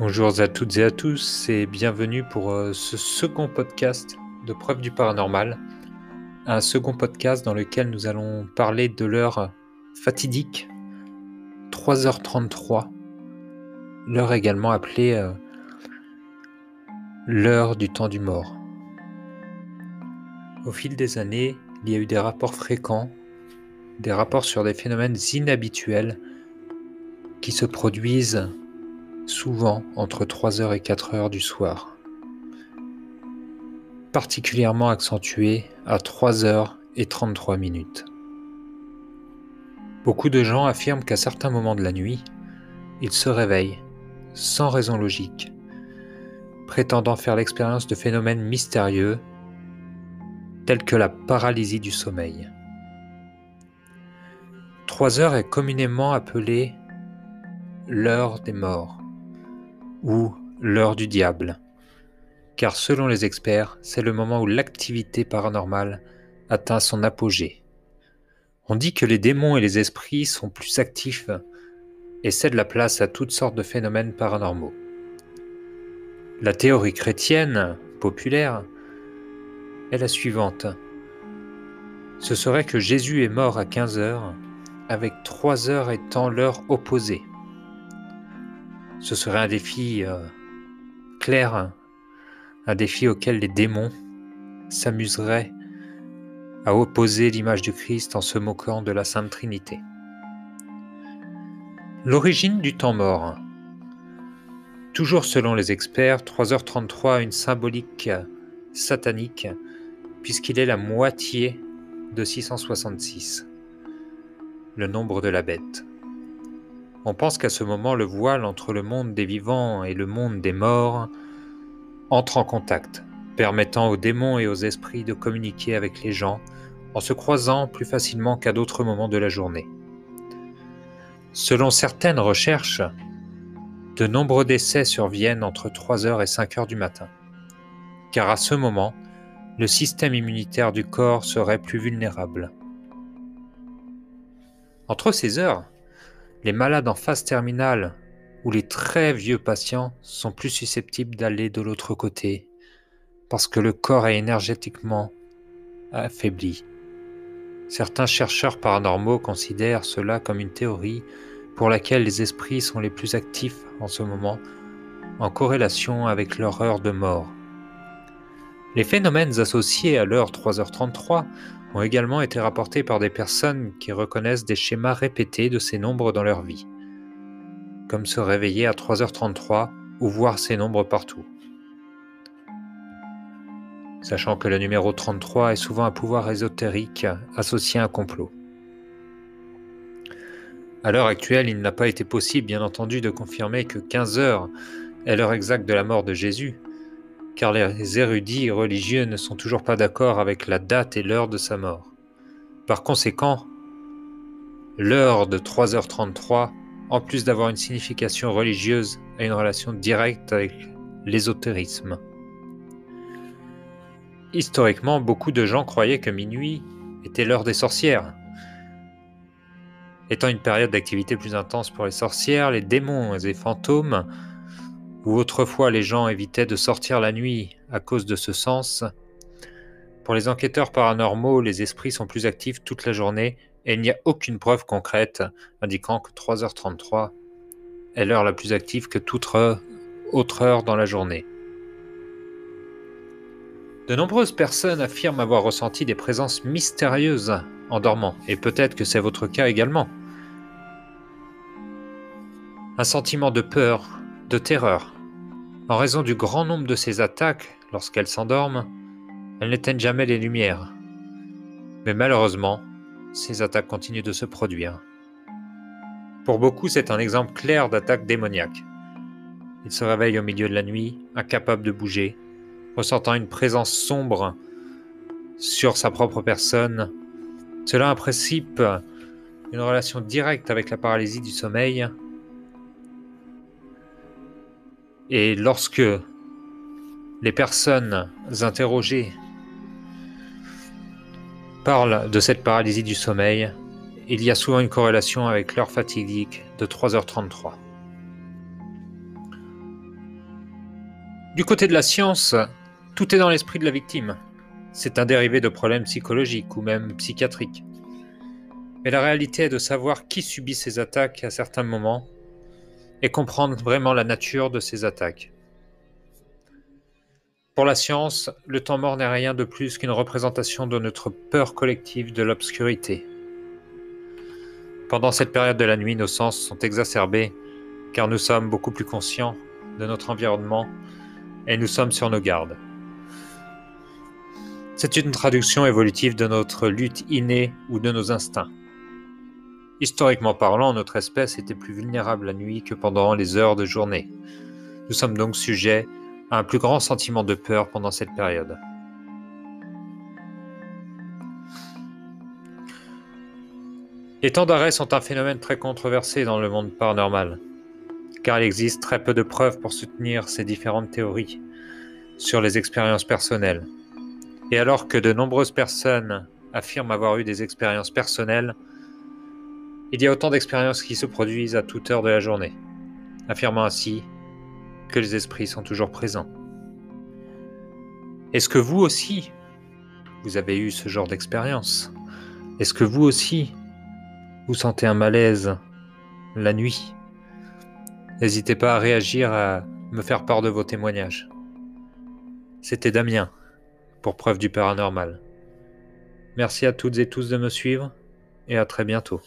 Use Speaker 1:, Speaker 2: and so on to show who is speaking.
Speaker 1: Bonjour à toutes et à tous et bienvenue pour euh, ce second podcast de Preuve du Paranormal. Un second podcast dans lequel nous allons parler de l'heure fatidique, 3h33, l'heure également appelée euh, l'heure du temps du mort. Au fil des années, il y a eu des rapports fréquents, des rapports sur des phénomènes inhabituels qui se produisent souvent entre 3h et 4h du soir. Particulièrement accentué à 3h et 33 minutes. Beaucoup de gens affirment qu'à certains moments de la nuit, ils se réveillent, sans raison logique, prétendant faire l'expérience de phénomènes mystérieux tels que la paralysie du sommeil. 3 heures est communément appelée l'heure des morts ou l'heure du diable, car selon les experts, c'est le moment où l'activité paranormale atteint son apogée. On dit que les démons et les esprits sont plus actifs et cèdent la place à toutes sortes de phénomènes paranormaux. La théorie chrétienne populaire est la suivante. Ce serait que Jésus est mort à 15 heures, avec 3 heures étant l'heure opposée. Ce serait un défi euh, clair, un défi auquel les démons s'amuseraient à opposer l'image du Christ en se moquant de la Sainte Trinité. L'origine du temps mort. Toujours selon les experts, 3h33 a une symbolique satanique puisqu'il est la moitié de 666, le nombre de la bête. On pense qu'à ce moment, le voile entre le monde des vivants et le monde des morts entre en contact, permettant aux démons et aux esprits de communiquer avec les gens en se croisant plus facilement qu'à d'autres moments de la journée. Selon certaines recherches, de nombreux décès surviennent entre 3h et 5h du matin, car à ce moment, le système immunitaire du corps serait plus vulnérable. Entre ces heures, les malades en phase terminale ou les très vieux patients sont plus susceptibles d'aller de l'autre côté parce que le corps est énergétiquement affaibli. Certains chercheurs paranormaux considèrent cela comme une théorie pour laquelle les esprits sont les plus actifs en ce moment, en corrélation avec leur heure de mort. Les phénomènes associés à l'heure 3h33 ont également été rapportés par des personnes qui reconnaissent des schémas répétés de ces nombres dans leur vie, comme se réveiller à 3h33 ou voir ces nombres partout. Sachant que le numéro 33 est souvent un pouvoir ésotérique associé à un complot. À l'heure actuelle, il n'a pas été possible, bien entendu, de confirmer que 15 heures est l'heure exacte de la mort de Jésus, car les érudits religieux ne sont toujours pas d'accord avec la date et l'heure de sa mort. Par conséquent, l'heure de 3h33, en plus d'avoir une signification religieuse, a une relation directe avec l'ésotérisme. Historiquement, beaucoup de gens croyaient que minuit était l'heure des sorcières. Étant une période d'activité plus intense pour les sorcières, les démons et fantômes où autrefois les gens évitaient de sortir la nuit à cause de ce sens, pour les enquêteurs paranormaux, les esprits sont plus actifs toute la journée et il n'y a aucune preuve concrète indiquant que 3h33 est l'heure la plus active que toute autre heure dans la journée. De nombreuses personnes affirment avoir ressenti des présences mystérieuses en dormant, et peut-être que c'est votre cas également. Un sentiment de peur, de terreur. En raison du grand nombre de ces attaques, lorsqu'elles s'endorment, elles n'éteignent jamais les lumières. Mais malheureusement, ces attaques continuent de se produire. Pour beaucoup, c'est un exemple clair d'attaque démoniaque. Ils se réveillent au milieu de la nuit, incapables de bouger, ressentant une présence sombre sur sa propre personne. Cela a une relation directe avec la paralysie du sommeil Et lorsque les personnes interrogées parlent de cette paralysie du sommeil, il y a souvent une corrélation avec l'heure fatidique de 3h33. Du côté de la science, tout est dans l'esprit de la victime. C'est un dérivé de problèmes psychologiques ou même psychiatriques. Mais la réalité est de savoir qui subit ces attaques à certains moments et comprendre vraiment la nature de ces attaques. Pour la science, le temps mort n'est rien de plus qu'une représentation de notre peur collective de l'obscurité. Pendant cette période de la nuit, nos sens sont exacerbés car nous sommes beaucoup plus conscients de notre environnement et nous sommes sur nos gardes. C'est une traduction évolutive de notre lutte innée ou de nos instincts. Historiquement parlant, notre espèce était plus vulnérable la nuit que pendant les heures de journée. Nous sommes donc sujets à un plus grand sentiment de peur pendant cette période. Les temps d'arrêt sont un phénomène très controversé dans le monde paranormal, car il existe très peu de preuves pour soutenir ces différentes théories sur les expériences personnelles. Et alors que de nombreuses personnes affirment avoir eu des expériences personnelles, il y a autant d'expériences qui se produisent à toute heure de la journée, affirmant ainsi que les esprits sont toujours présents. Est-ce que vous aussi, vous avez eu ce genre d'expérience? Est-ce que vous aussi, vous sentez un malaise la nuit? N'hésitez pas à réagir, à me faire part de vos témoignages. C'était Damien pour Preuve du Paranormal. Merci à toutes et tous de me suivre et à très bientôt.